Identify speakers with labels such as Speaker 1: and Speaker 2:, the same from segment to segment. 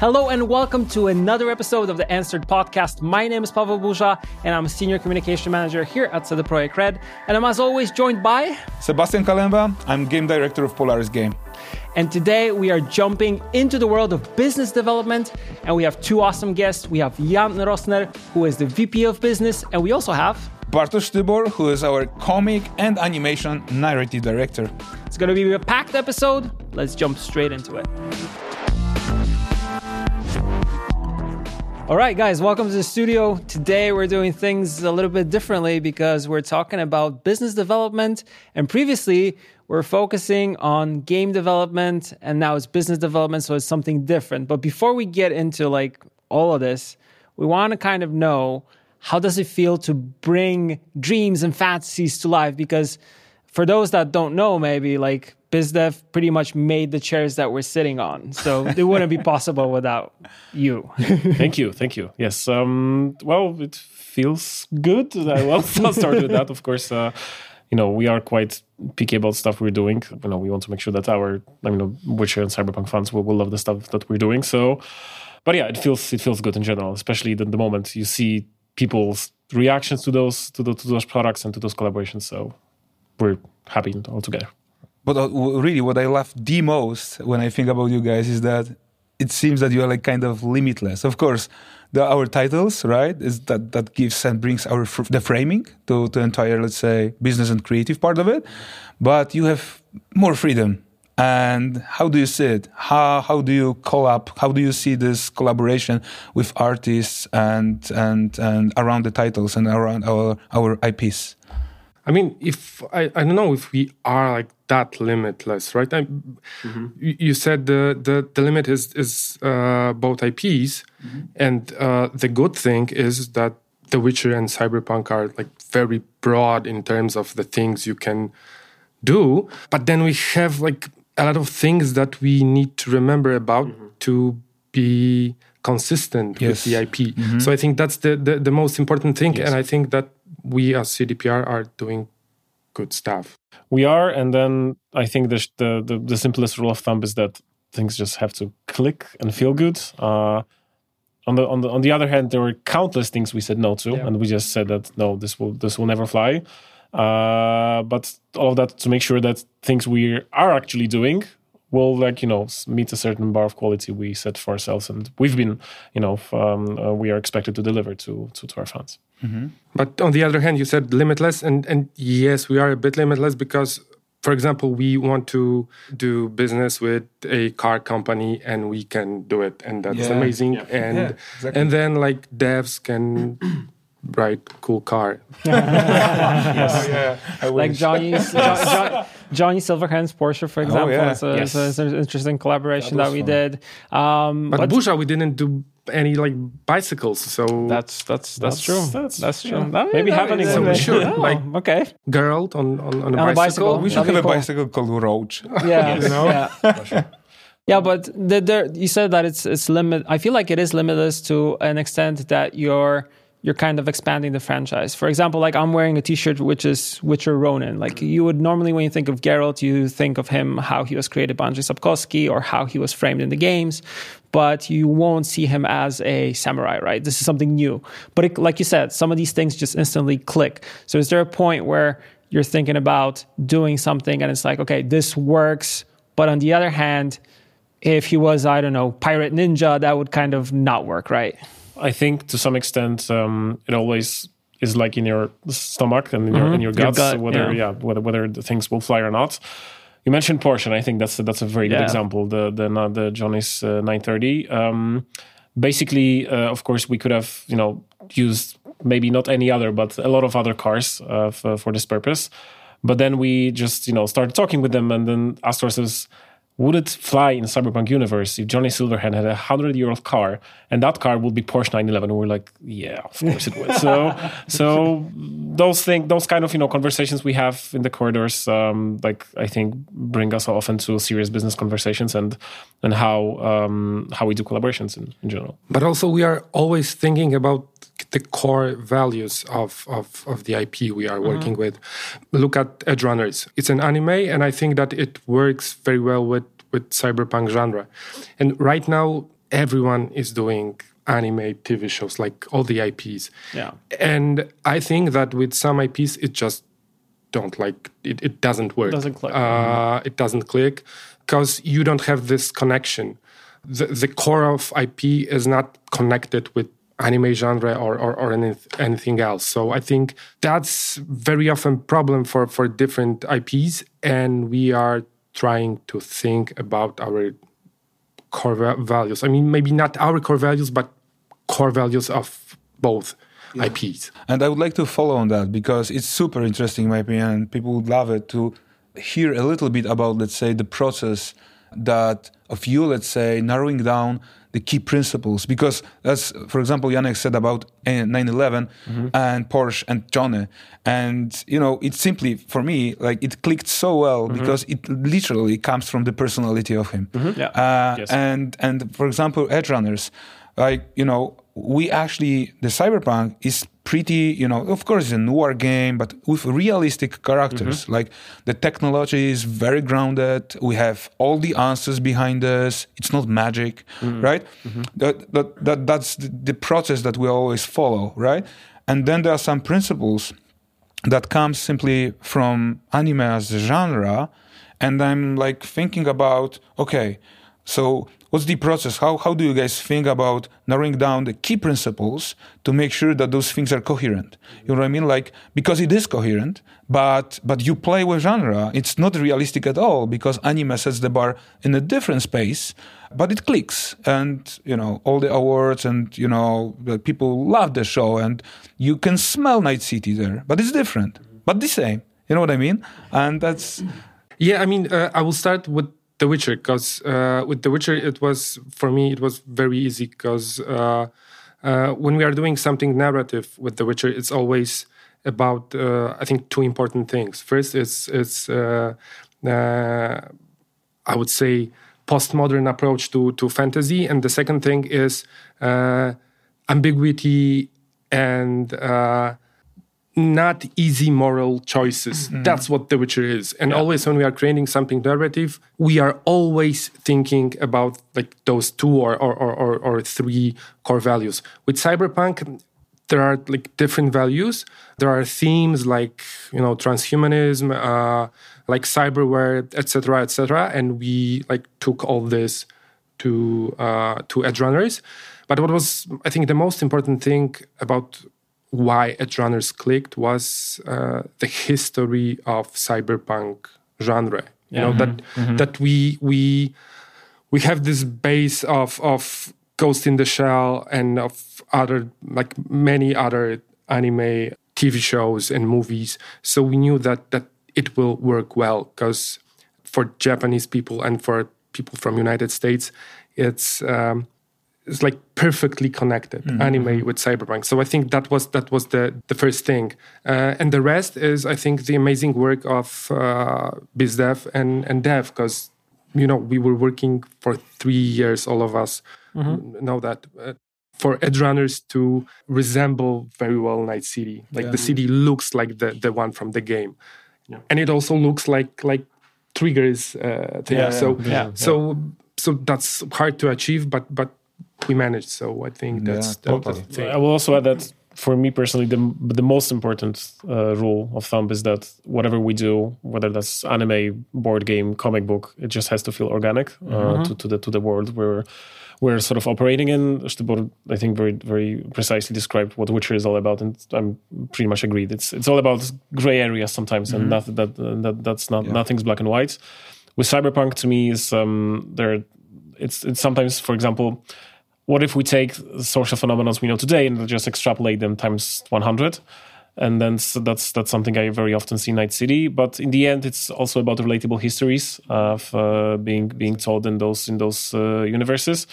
Speaker 1: Hello and welcome to another episode of the AnsweRED podcast. My name is Paweł Burza and I'm a senior communication manager here at CD Projekt Red. And I'm as always joined by
Speaker 2: Sebastian Kalemba. I'm game director of Polaris Game.
Speaker 1: And today we are jumping into the world of business development. And we have two awesome guests. We have Jan Rosner, who is the VP of business, and we also have
Speaker 2: Bartosz Sztybor, who is our comic and animation narrative director.
Speaker 1: It's going to be a packed episode. Let's jump straight into it. All right, guys, welcome to the studio. Today we're doing things a little bit differently because we're talking about business development. And previously, we're focusing on game development, and now it's business development, so it's something different. But before we get into like all of this, we want to kind of know how does it feel to bring dreams and fantasies to life? Because for those that don't know, maybe like BizDev pretty much made the chairs that we're sitting on. So it wouldn't be possible without you.
Speaker 3: thank you. Thank you. Yes. Um, well, it feels good. I will start with that. Of course, uh, you know, we are quite picky about stuff we're doing. You know, we want to make sure that our, I mean, Witcher and Cyberpunk fans will, will love the stuff that we're doing. So, but yeah, it feels, it feels good in general, especially the, the moment you see people's reactions to those, to, the, to those products and to those collaborations. So we're happy all together
Speaker 2: but uh, really what i love the most when i think about you guys is that it seems that you are like kind of limitless. Of course the, our titles right is that that gives and brings our the framing to the entire let's say business and creative part of it. But you have more freedom. And how do you see it? How how do you collab how do you see this collaboration with artists and and and around the titles and around our our ips
Speaker 4: I mean, if I, I don't know if we are like that limitless, right? Mm-hmm. You said the, the, the limit is is uh, both IPs, mm-hmm. and uh, the good thing is that The Witcher and Cyberpunk are like very broad in terms of the things you can do. But then we have like a lot of things that we need to remember about mm-hmm. to be consistent yes. with the IP. Mm-hmm. So I think that's the, the, the most important thing, yes. and I think that we as CDPR are doing good stuff.
Speaker 3: We are, and then I think the, the the, simplest rule of thumb is that things just have to click and feel good. Uh, on the on the on the other hand, there were countless things we said no to, yeah. and we just said that no, this will this will never fly. Uh, but all of that to make sure that things we are actually doing will like you know meet a certain bar of quality we set for ourselves and we've been you know um, uh, we are expected to deliver to to, to our fans
Speaker 4: mm-hmm. but on the other hand you said limitless and and yes we are a bit limitless because for example we want to do business with a car company and we can do it and that's yeah. amazing yeah. and yeah, exactly. and then like devs can write cool car
Speaker 1: yes. oh, yeah. like johnny's John, Johnny Silverhand's Porsche, for oh, example. Oh, yeah. it's, a, yes. it's, an interesting collaboration that, that we fun. did.
Speaker 4: Um, but Burza, we didn't do any like bicycles, so
Speaker 1: that's that's that's, that's true. That's, that's true.
Speaker 3: Yeah. Maybe happening. So
Speaker 4: we should oh, like
Speaker 1: okay.
Speaker 4: Girl on on, on a, on bicycle. bicycle.
Speaker 2: We should have a bicycle called Roach.
Speaker 1: Yeah, you know. Yeah. Yeah, but the, the, you said that it's it's limit. I feel like it is limitless to an extent that you're you're kind of expanding the franchise. For example, like I'm wearing a T-shirt which is Witcher Ronin. Like you would normally, when you think of Geralt, you think of him how he was created by Andrzej Sapkowski or how he was framed in the games, but you won't see him as a samurai, right? This is something new. But it, like you said, some of these things just instantly click. So is there a point where you're thinking about doing something and it's like, okay, this works, but on the other hand, if he was, I don't know, pirate ninja, that would kind of not work, right?
Speaker 3: I think to some extent um, it always is like in your stomach and in your, mm-hmm. in your guts your gut, whether yeah. yeah. whether whether the things will fly or not. You mentioned Porsche, and I think that's that's a very yeah. good example. The the the Johnny's uh, 930. Um, basically, uh, of course, we could have you know used maybe not any other, but a lot of other cars uh, for, for this purpose. But then we just you know started talking with them, and then asked ourselves would it fly in Cyberpunk universe if Johnny Silverhand had a hundred year old car and that car would be Porsche 911? And we're like, yeah, of course it would. so, so those things, those kind of you know conversations we have in the corridors, um, like I think bring us often to serious business conversations and and how um, how we do collaborations in, in general.
Speaker 4: But also we are always thinking about the core values of, of, of the IP we are working mm-hmm. with. Look at Edgerunners. It's an anime, and I think that it works very well with, with cyberpunk genre. And right now, everyone is doing anime TV shows, like all the IPs.
Speaker 1: Yeah.
Speaker 4: And I think that with some IPs, it just don't like it. It doesn't work.
Speaker 1: It doesn't click.
Speaker 4: Uh, it doesn't click because you don't have this connection. The the core of IP is not connected with anime genre or, or, or anything else. So I think that's very often problem for, for different IPs. And we are trying to think about our core values. I mean, maybe not our core values, but core values of both yeah. IPs.
Speaker 2: And I would like to follow on that because it's super interesting, in my opinion. People would love it to hear a little bit about, let's say, the process that of you, let's say, narrowing down the key principles because as for example Janek said about 911 mm-hmm. and Porsche and Johnny and you know it simply for me like it clicked so well mm-hmm. because it literally comes from the personality of him
Speaker 1: mm-hmm. yeah.
Speaker 2: uh, yes. and and for example edgerunners like you know we actually the cyberpunk is pretty you know of course it's a noir game but with realistic characters mm-hmm. like the technology is very grounded we have all the answers behind us it's not magic mm-hmm. right mm-hmm. That, that, that that's the, the process that we always follow right and then there are some principles that come simply from anime as a genre and i'm like thinking about okay so what's the process? How, how do you guys think about narrowing down the key principles to make sure that those things are coherent? You know what I mean? Like, because it is coherent, but, but you play with genre. It's not realistic at all because anime sets the bar in a different space, but it clicks. And, you know, all the awards and, you know, people love the show and you can smell Night City there, but it's different, but the same. You know what I mean? And that's.
Speaker 4: Yeah, I mean, uh, I will start with the Witcher, because uh, with The Witcher, it was for me it was very easy because uh, uh, when we are doing something narrative with The Witcher, it's always about uh, I think two important things. First, it's it's uh, uh, I would say postmodern approach to to fantasy, and the second thing is ambiguity and not easy moral choices. Mm-hmm. That's what The Witcher is. And yeah. always when we are creating something narrative, we are always thinking about like those two or or, or, or three core values. With Cyberpunk, there are like different values. There are themes like you know transhumanism, uh, like cyberware, etc., etc. And we like took all this to uh, to Edgerunners. But what was I think the most important thing about why Edgerunners clicked was uh, the history of cyberpunk genre. You yeah. know mm-hmm. that mm-hmm. that we we we have this base of of Ghost in the Shell and of other like many other anime TV shows and movies. So we knew that that it will work well because for Japanese people and for people from United States, it's um, it's like perfectly connected mm-hmm. anime with cyberpunk so i think that was that was the the first thing uh, and the rest is i think the amazing work of uh, bizdev and and dev because you know we were working for three years all of us mm-hmm. know that uh, for edgerunners to resemble very well night city like yeah. the city looks like the the one from the game yeah. and it also looks like like triggers uh, thing. Yeah, so yeah, so so that's hard to achieve but but we managed. So I think that's yeah, totally.
Speaker 3: I will also add that for me personally, the the most important uh, rule of thumb is that whatever we do, whether that's anime, board game, comic book, it just has to feel organic uh, mm-hmm. to, to the to the world where we're sort of operating in. I think very very precisely described what Witcher is all about, and I'm pretty much agreed. It's it's all about gray areas sometimes, mm-hmm. and that that that that's not yeah. nothing's black and white. With cyberpunk, to me, is um, there. It's it's sometimes, for example what if we take social phenomena we know today and just extrapolate them times 100 and then so that's that's something I very often see in Night City. But in the end, it's also about relatable histories of uh, being being told in those in those uh, universes.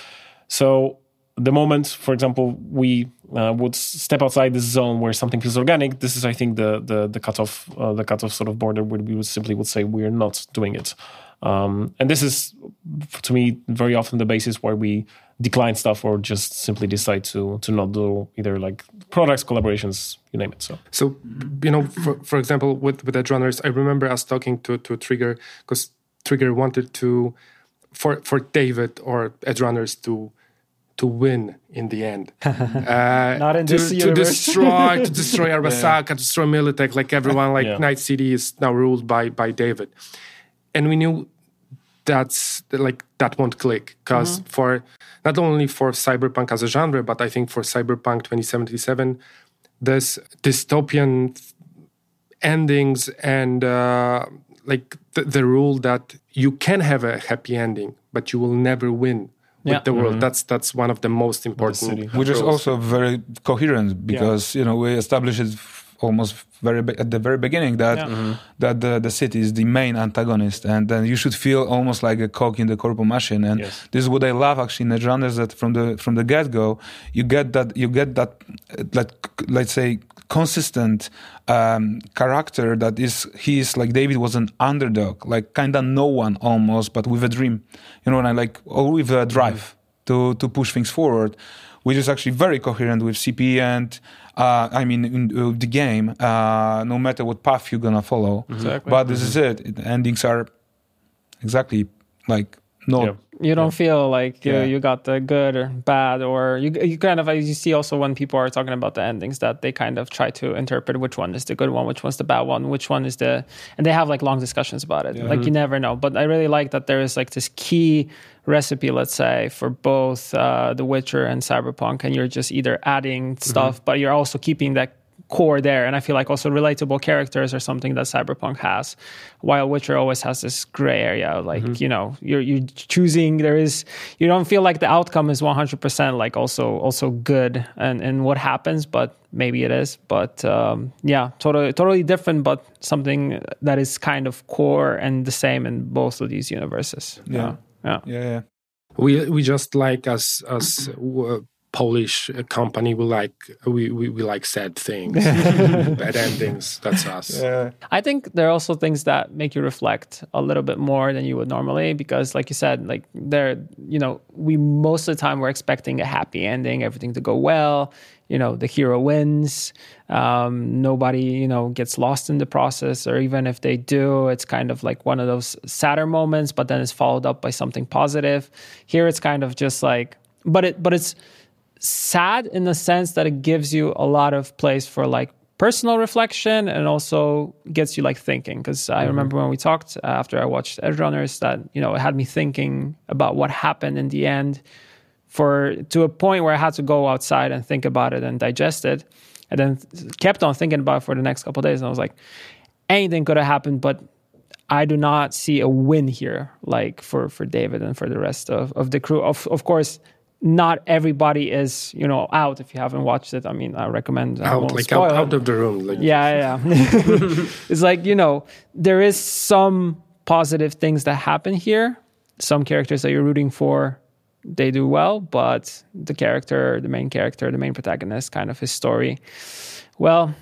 Speaker 3: So the moment, for example, we uh, would step outside this zone where something feels organic, this is, I think, the the the cutoff uh, the cutoff sort of border where we would simply would say we're not doing it. Um, and this is, to me, very often the basis where we decline stuff or just simply decide to to not do either like products, collaborations, you name it. So,
Speaker 4: so you know, for, for example, with with Edgerunners, I remember us talking to to Trigger because Trigger wanted to for for David or Edgerunners to to win in the end. Uh,
Speaker 1: Not in
Speaker 4: to,
Speaker 1: this
Speaker 4: to destroy to destroy Arasaka, yeah. to destroy Militech, like everyone, like yeah. Night City is now ruled by by David, and we knew that's like that won't click because mm-hmm. for not only for cyberpunk as a genre, but I think for Cyberpunk 2077, this dystopian endings and uh, like the, the, rule that you can have a happy ending, but you will never win with yeah. the world. Mm-hmm. That's that's one of the most important,
Speaker 2: which is also very coherent because yeah. you know we established it almost very at the very beginning that yeah. mm-hmm. that the, the city is the main antagonist and then you should feel almost like a cog in the corpo machine and yes. this is what I love actually in the genre is that from the from the get go you get that you get that like let's say consistent um, character that is he is like David was an underdog like kind of no one almost but with a dream you know and I like or with a drive mm-hmm. to to push things forward which is actually very coherent with CP and uh, I mean in, uh, the game. Uh, no matter what path you're gonna follow, exactly. but this mm-hmm. is it. The endings are exactly like no.
Speaker 1: Yep. You don't yeah. feel like you, yeah. you got the good or bad, or you you kind of you see also when people are talking about the endings that they kind of try to interpret which one is the good one, which one's the bad one, which one is the, and they have like long discussions about it. Yeah. Like you never know. But I really like that there is like this key recipe, let's say, for both uh, The Witcher and Cyberpunk, and you're just either adding mm-hmm. stuff, mm-hmm. but you're also keeping that core there. And I feel like also relatable characters are something that Cyberpunk has, while Witcher always has this gray area. Like mm-hmm. you know, you're you're choosing. There is you don't feel like the outcome is 100 percent like also also good and and what happens, but maybe it is. But um, yeah, totally totally different, but something that is kind of core and the same in both of these universes.
Speaker 2: Yeah.
Speaker 1: Yeah.
Speaker 2: Yeah. yeah.
Speaker 4: We we just like as as uh, Polish company we like we, we, we like sad things, bad endings. That's us. Yeah.
Speaker 1: I think there are also things that make you reflect a little bit more than you would normally because, like you said, like there, you know, we most of the time we're expecting a happy ending, everything to go well. You know, the hero wins. Um, nobody, you know, gets lost in the process, or even if they do, it's kind of like one of those sadder moments, but then it's followed up by something positive. Here, it's kind of just like, but it, but it's sad in the sense that it gives you a lot of place for like personal reflection and also gets you like thinking because i mm-hmm. remember when we talked uh, after i watched edgerunners that you know it had me thinking about what happened in the end for to a point where i had to go outside and think about it and digest it and then kept on thinking about it for the next couple days and i was like anything could have happened but I do not see a win here, like for for David and for the rest of, of the crew. Of of course, not everybody is you know out if you haven't watched it. I mean i recommend
Speaker 4: out like out, out, of the room like.
Speaker 1: yeah yeah. It's like you know there is some positive things that happen here. Some characters that you're rooting for they do well but the character the main character the main protagonist kind of his story. Well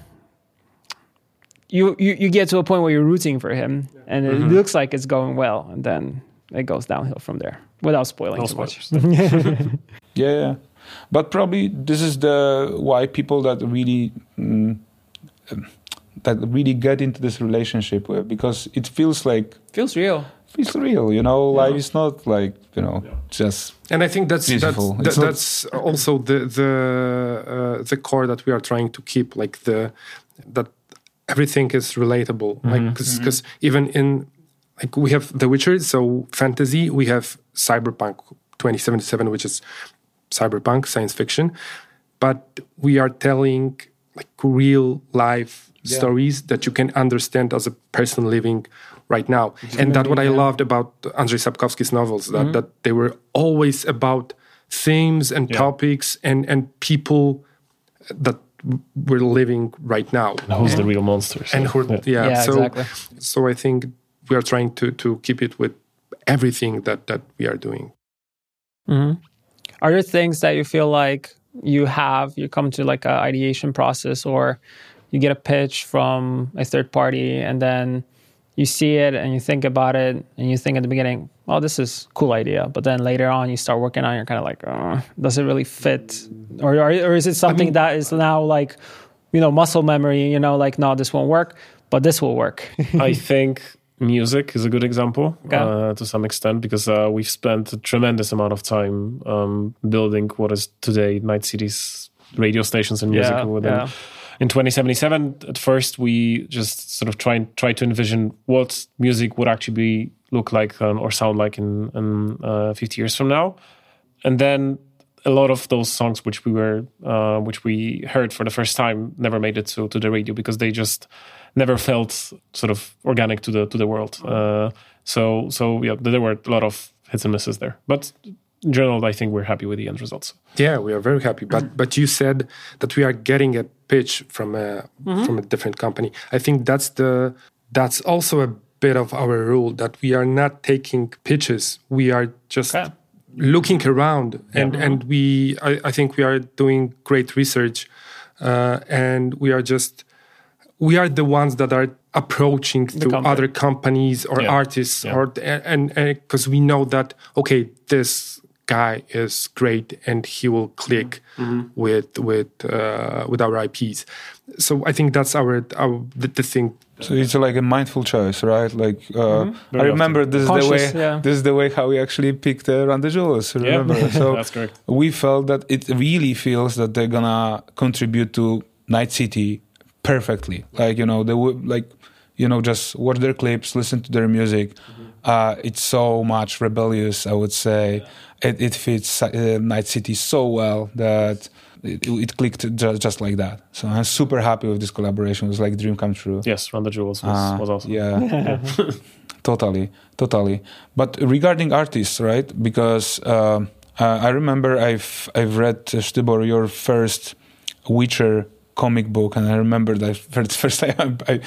Speaker 1: you, you, you get to a point where you're rooting for him and it mm-hmm. looks like it's going well and then it goes downhill from there without spoiling no too much.
Speaker 2: yeah, yeah, but probably this is the why people that really mm, that really get into this relationship uh, because it feels like
Speaker 1: feels real.
Speaker 2: Feels real, you know. Yeah. Life is not like you know yeah. just.
Speaker 4: And I think that's beautiful. that's, that, that's also the the uh, the core that we are trying to keep, like the that everything is relatable, mm-hmm. like because mm-hmm. even in like we have The Witcher, so fantasy. We have Cyberpunk 2077, which is cyberpunk science fiction, but we are telling like real life yeah. stories that you can understand as a person living right now. and that's what I loved about Andrzej Sapkowski's novels that, mm-hmm. that they were always about themes and yeah. topics and and people that we're living right now.
Speaker 3: And who's and, the real monsters?
Speaker 4: And who, yeah. yeah, yeah so exactly. so I think we are trying to to keep it with everything that that we are doing.
Speaker 1: Mm-hmm. Are there things that you feel like you have you come to like an ideation process or you get a pitch from a third party and then you see it and you think about it and you think at the beginning oh this is cool idea but then later on you start working on it you're kind of like oh, does it really fit or, or, or is it something I mean, that is now like you know muscle memory you know like no this won't work but this will work
Speaker 3: i think music is a good example okay. uh, to some extent because uh, we've spent a tremendous amount of time um, building what is today Night City's radio stations and music
Speaker 1: yeah,
Speaker 3: within.
Speaker 1: Yeah.
Speaker 3: In 2077, at first we just sort of try try to envision what music would actually be look like um, or sound like in, in uh, 50 years from now, and then a lot of those songs which we were uh, which we heard for the first time never made it to to the radio because they just never felt sort of organic to the to the world. Uh, so so yeah, there were a lot of hits and misses there, but in general, I think we're happy with the end results.
Speaker 4: Yeah, we are very happy. But but you said that we are getting a pitch from a mm-hmm. from a different company. I think that's the that's also a bit of our rule that we are not taking pitches. We are just looking around, and yeah. and we I, I, think we are doing great research, uh, and we are just we are the ones that are approaching the to company. other companies or yeah. artists yeah. or and because we know that okay this guy is great and he will click mm-hmm. with with uh, with our IPs. So I think that's our, our the, the, thing.
Speaker 2: So it's like a mindful choice, right? Like uh, mm-hmm. I remember often. this Conscious, is the way yeah. this is the way how we actually picked uh, Run the Jewels. Remember?
Speaker 3: Yeah. So that's correct.
Speaker 2: We felt that it really feels that they're gonna contribute to Night City perfectly. Like you know, they would like you know just watch their clips, listen to their music. Mm-hmm. Uh, it's so much rebellious, I would say. Yeah. It, it, fits uh, Night City so well that it, it clicked just, just like that. So I'm super happy with this collaboration. It was like dream come true.
Speaker 3: Yes, Run the Jewels was, uh, was awesome.
Speaker 2: Yeah, yeah. totally, totally. But regarding artists, right? Because uh, I remember I've I've read uh, Sztybor your first Witcher comic book, and I remember that for the first time. I,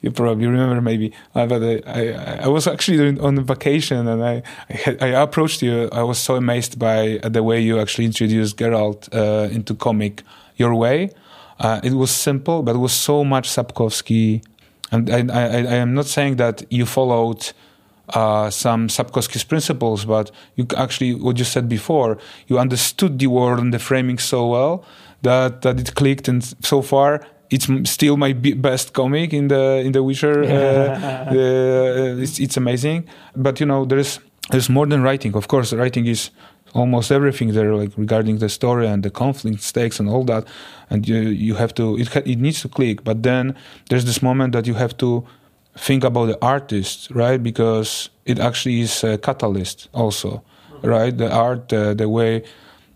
Speaker 2: you probably remember, maybe, uh, but I, I, I, was actually on vacation, and I, I, had, I, approached you. I was so amazed by the way you actually introduced Geralt uh, into comic your way. Uh, it was simple, but it was so much Sapkowski. And I, I, I am not saying that you followed. Uh, some Sapkowski's principles, but you actually, what you said before, you understood the world and the framing so well that that it clicked, and so far it's still my best comic in the in the Witcher. Uh, uh, it's, it's amazing, but you know there's there's more than writing. Of course, writing is almost everything there, like regarding the story and the conflict stakes and all that. And you you have to it it needs to click. But then there's this moment that you have to think about the artist, right? Because it actually is a catalyst also, right? The art, uh, the way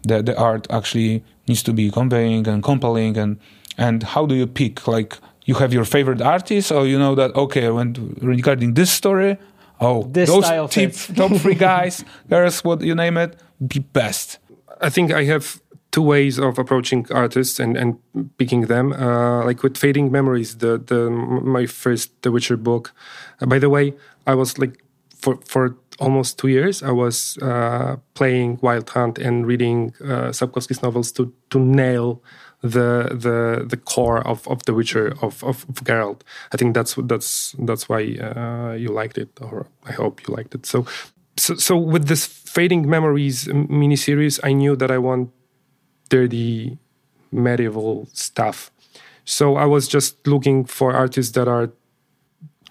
Speaker 2: the the art actually needs to be conveying and compelling and and how do you pick like you have your favorite artist or you know that okay when regarding this story oh
Speaker 1: this
Speaker 2: those tip, top three guys girls what you name it be best.
Speaker 4: I think i have two ways of approaching artists and, and picking them. Uh, like with fading memories the the my first the witcher book. Uh, by the way i was like for for almost two years, I was uh, playing Wild Hunt and reading uh, Sapkowski's novels to to nail the the the core of, of The Witcher of, of, of Geralt. I think that's that's that's why uh, you liked it, or I hope you liked it. So, so so with this fading memories miniseries, I knew that I want dirty medieval stuff. So I was just looking for artists that are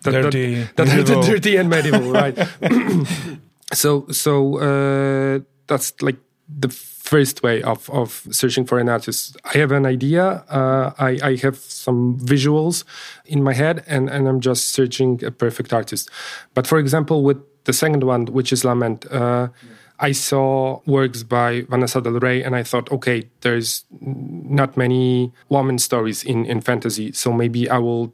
Speaker 2: that, dirty,
Speaker 4: that, that dirty and medieval, right? so so uh, that's like the first way of of searching for an artist. I have an idea. Uh, I I have some visuals in my head, and and I'm just searching a perfect artist. But for example, with the second one, which is Lament. Uh, I saw works by Vanessa Del Rey and I thought, okay, there's not many woman stories in, in fantasy, so maybe I will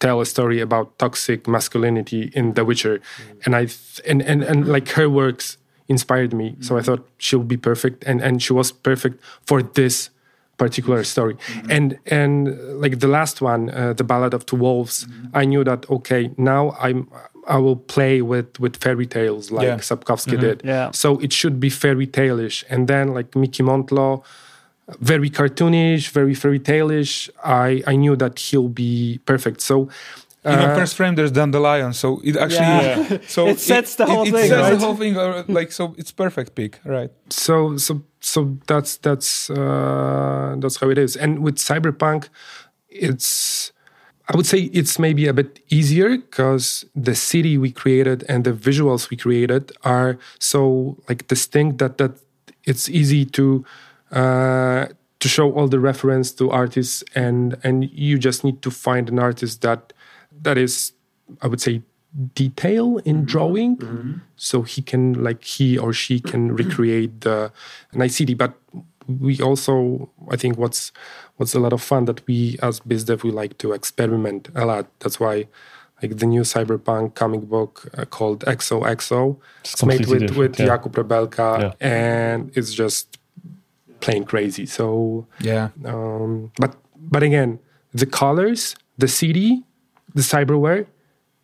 Speaker 4: tell a story about toxic masculinity in The Witcher, mm. and I and, and and like her works inspired me. Mm. So I thought she'll be perfect, and and she was perfect for this particular story. Mm-hmm. And and like the last one, uh, the Ballad of Two Wolves, mm-hmm. I knew that okay, now I'm I will play with with fairy tales like yeah. Sapkowski mm-hmm. did.
Speaker 1: Yeah.
Speaker 4: So it should be fairy tale-ish. And then like Miki Montlló very cartoonish, very fairy tale-ish. I, I knew that he'll be perfect. So
Speaker 2: uh, even first frame there's dandelion so it actually
Speaker 1: yeah. so it sets the whole
Speaker 2: it,
Speaker 1: thing
Speaker 2: it sets
Speaker 1: right?
Speaker 2: the whole thing uh, like so it's perfect pick right
Speaker 4: so so so that's that's uh that's how it is and with cyberpunk it's I would say it's maybe a bit easier because the city we created and the visuals we created are so like distinct that that it's easy to uh, to show all the reference to artists and and you just need to find an artist that that is I would say detail in mm-hmm. drawing mm-hmm. so he can like he or she can recreate the Night City but we also i think what's what's a lot of fun that we as bizdev we like to experiment a lot that's why like the new cyberpunk comic book uh, called XOXO. It's, it's made with, with yeah. Jakub Rebelka yeah. and it's just plain crazy. So
Speaker 2: yeah.
Speaker 4: Um, but but again, the colors, the CD, the cyberware,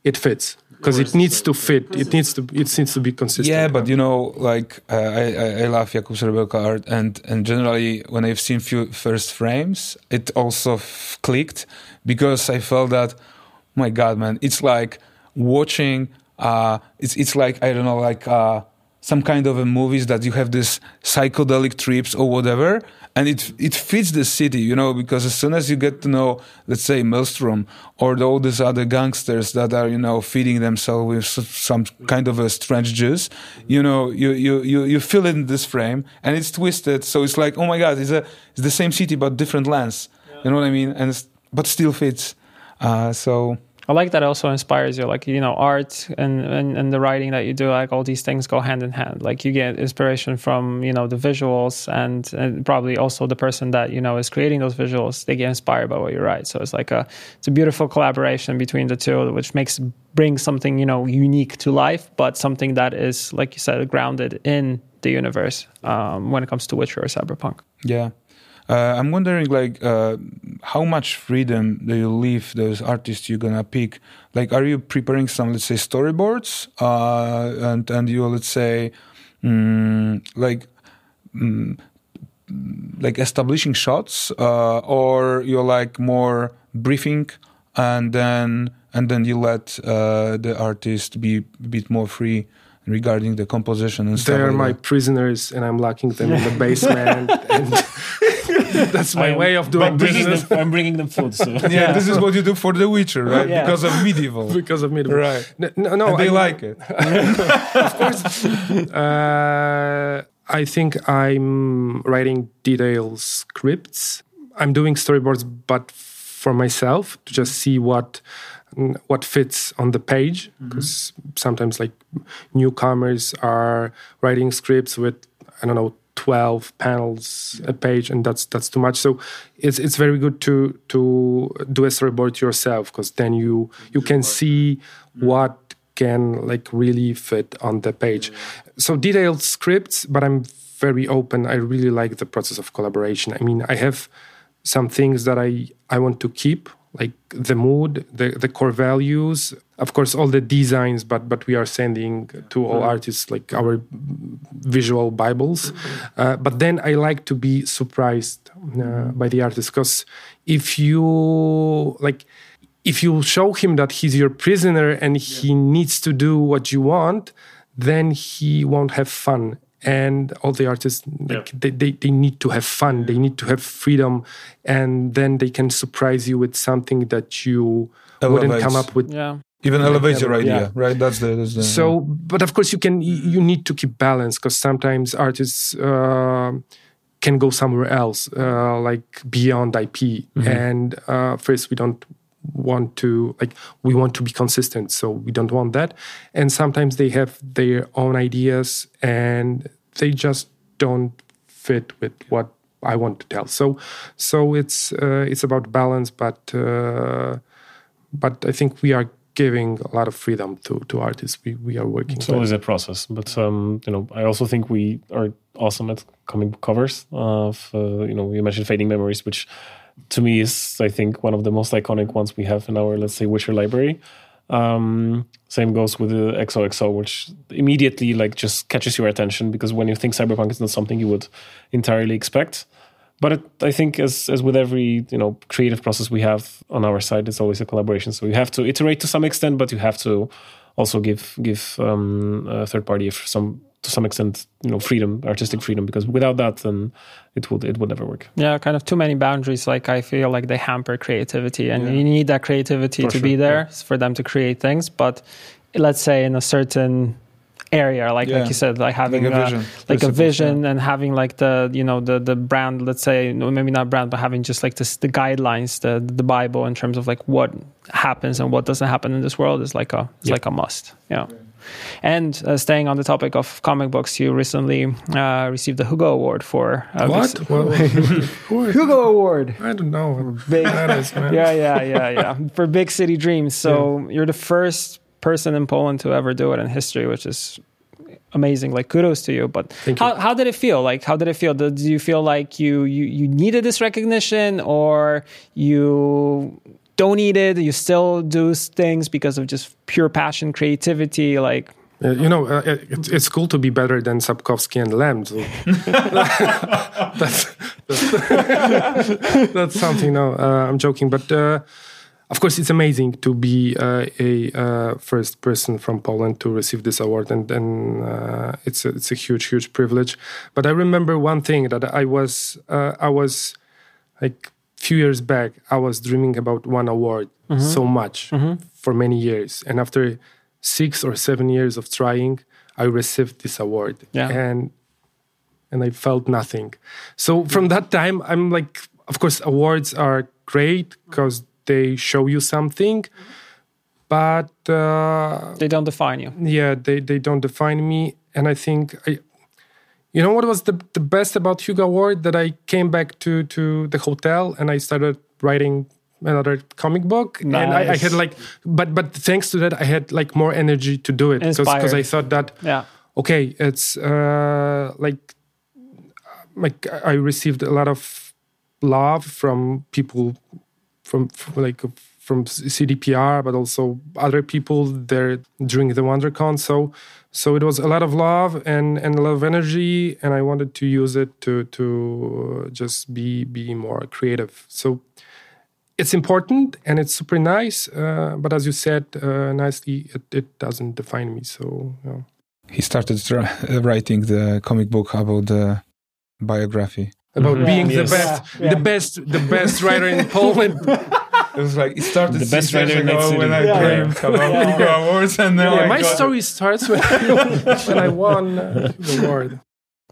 Speaker 4: it fits because it needs to fit. It needs to it needs to be consistent.
Speaker 2: Yeah, but you know, like uh, I, I love Jakub Rebelka art, and and generally when I've seen few first frames, it also f- clicked because I felt that, my God, man, it's like watching. Uh, it's it's like I don't know, like uh, some kind of a movies that you have this psychedelic trips or whatever, and it it fits the city, you know, because as soon as you get to know, let's say Maelstrom or the, all these other gangsters that are, you know, feeding themselves with some kind of a strange juice, you know, you you you you feel it in this frame, and it's twisted, so it's like, oh my god, it's a it's the same city but different lens, yeah. you know what I mean, and but still fits. Uh, so
Speaker 1: I like that also inspires you. Like, you know, art and, and, and the writing that you do, like all these things go hand in hand. Like you get inspiration from, you know, the visuals and, and probably also the person that, you know, is creating those visuals, they get inspired by what you write. So it's like a, it's a beautiful collaboration between the two, which makes, bring something, you know, unique to life, but something that is, like you said, grounded in the universe um, when it comes to Witcher or Cyberpunk.
Speaker 2: Yeah. Uh, I'm wondering, like, uh, how much freedom do you leave those artists you're gonna pick? Like, are you preparing some, let's say, storyboards, uh, and and you let's say, mm, like, mm, like establishing shots, uh, or you're like more briefing, and then and then you let uh, the artist be a bit more free regarding the composition and
Speaker 4: stuff. They are
Speaker 2: like
Speaker 4: my
Speaker 2: that.
Speaker 4: prisoners, and I'm locking them in the basement. and that's my way of doing business.
Speaker 3: Them, I'm bringing them food. So.
Speaker 2: yeah, yeah, this is what you do for The Witcher, right? Yeah. Because of medieval.
Speaker 4: because of medieval,
Speaker 2: right?
Speaker 4: No, no,
Speaker 2: and they I, like it.
Speaker 4: of course. Uh, I think I'm writing detailed scripts. I'm doing storyboards, but for myself to just see what what fits on the page because mm-hmm. sometimes like newcomers are writing scripts with i don't know 12 panels a page and that's that's too much. So it's it's very good to to do a storyboard yourself because then you you can see what can like really fit on the page. So detailed scripts but i'm very open. I really like the process of collaboration. I mean i have some things that i i want to keep like the mood, the, the core values, of course, all the designs, but but we are sending to all artists like our visual bibles. Uh, but then I like to be surprised uh, by the artist because if you like, if you show him that he's your prisoner and he needs to do what you want, then he won't have fun and all the artists like yeah. they, they, they need to have fun they need to have freedom and then they can surprise you with something that you Elevates. wouldn't come up with
Speaker 1: yeah
Speaker 2: even elevate your idea yeah. right that's the, that's the
Speaker 4: so but of course you can you need to keep balance because sometimes artists uh, can go somewhere else uh, like beyond ip mm-hmm. and uh, first we don't want to like we want to be consistent so we don't want that. And sometimes they have their own ideas and they just don't fit with what i want to tell. So so it's uh, it's about balance but uh, but i think we are giving a lot of freedom to to artists we we are working
Speaker 3: it's always a process but um you know i also think we are awesome at coming covers of uh, you know you mentioned fading memories which to me is I think one of the most iconic ones we have in our let's say Witcher library. Um, same goes with the XOXO, which immediately like just catches your attention because when you think cyberpunk is not something you would entirely expect. But it, I think as as with every you know creative process we have on our side, it's always a collaboration. So you have to iterate to some extent, but you have to also give give um, a third party some to some extent you know freedom artistic freedom because without that then it would it would never work
Speaker 1: yeah kind of too many boundaries like i feel like they hamper creativity and yeah. you need that creativity for to sure. be there yeah. for them to create things but let's say in a certain area like yeah. like you said like having like a vision, like a vision and having like the you know the the brand let's say maybe not brand but having just like this the guidelines the the bible in terms of like what happens and what doesn't happen in this world is like a it's like a must yeah and uh, staying on the topic of comic books, you recently uh, received the Hugo Award for
Speaker 4: uh, what?
Speaker 1: Hugo Award.
Speaker 4: I don't know.
Speaker 1: Big, is, yeah, yeah, yeah, yeah. For Big City Dreams. So yeah. you're the first person in Poland to ever do it in history, which is amazing like kudos to you but how, how did it feel like how did it feel did you feel like you, you you needed this recognition or you don't need it you still do things because of just pure passion creativity like
Speaker 4: uh, you know, uh, it's, it's cool to be better than Sapkowski and Lem. So that's, that's, that's, something. No, uh, I'm joking, but uh, of course, it's amazing to be uh, a uh, first person from Poland to receive this award, and, and it's a, it's a huge, huge privilege. But I remember one thing that I was I was like few years back, I was dreaming about one award mm-hmm. so much mm-hmm. for many years. And after six or seven years of trying, I received this award. Yeah. And and I felt nothing. So from that time, I'm like, of course, awards are great because they show you something, but uh,
Speaker 1: they don't define you.
Speaker 4: Yeah, they they don't define me, and I think I you know what was the, the best about Hugo Award? That I came back to, to the hotel and I started writing another comic book nice. and I, I, had like but but thanks to that i had like more energy to do it because i thought that yeah okay it's uh like like i received a lot of love from people from, from like from cdpr but also other people there during the Worldcon so so it was a lot of love and and a lot of energy and i wanted to use it to to just be be more creative so it's important and it's super nice uh, but as you said uh, nicely it, it, doesn't define me so yeah.
Speaker 2: he started writing the comic book about the biography
Speaker 4: about yeah. being yes. the best yeah. the best the best writer in poland
Speaker 2: it was like it started the best writer ago when I yeah. dreamed yeah. about yeah. Hugo Awards, and now yeah,
Speaker 4: my story it. starts when I, when I won uh, the award.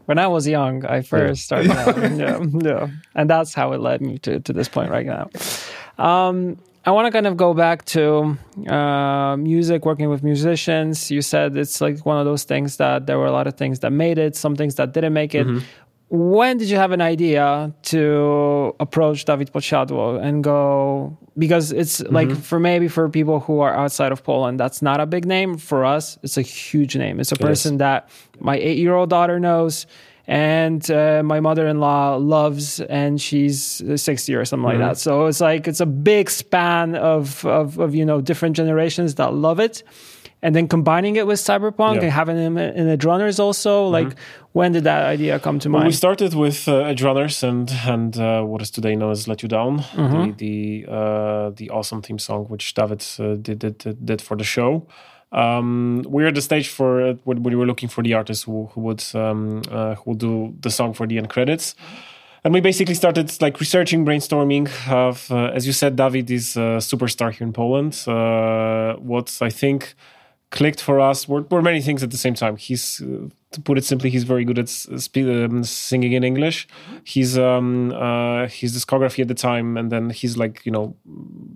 Speaker 1: When I was young, I first started. yeah, yeah, and that's how it led me to to this point right now. Um, I want to kind of go back to uh, music, working with musicians. You said it's like one of those things that there were a lot of things that made it, some things that didn't make it. Mm-hmm when did you have an idea to approach Dawid Podsiadło and go because it's mm-hmm. like for maybe for people who are outside of Poland that's not a big name. For us it's a huge name. It's a person that my 8-year-old daughter knows and uh, my mother-in-law loves and she's 60 or something mm-hmm. like that. So it's like it's a big span of, of of you know different generations that love it and then combining it with cyberpunk yeah. and having them in the Edgerunners also mm-hmm. like when did that idea come to well, mind
Speaker 3: we started with uh, Edgerunners and and uh, what is today known as let you down mm-hmm. the the, uh, the awesome theme song which david uh, did, did, did for the show um, we're at the stage for uh, when we were looking for the artist who, who would um, uh, who would do the song for the end credits and we basically started like researching brainstorming of as you said david is a superstar here in poland what i think clicked for us were, were many things at the same time. He's, uh, to put it simply, he's very good at spe- um, singing in English. He's um, uh, his discography at the time, and then he's like, you know,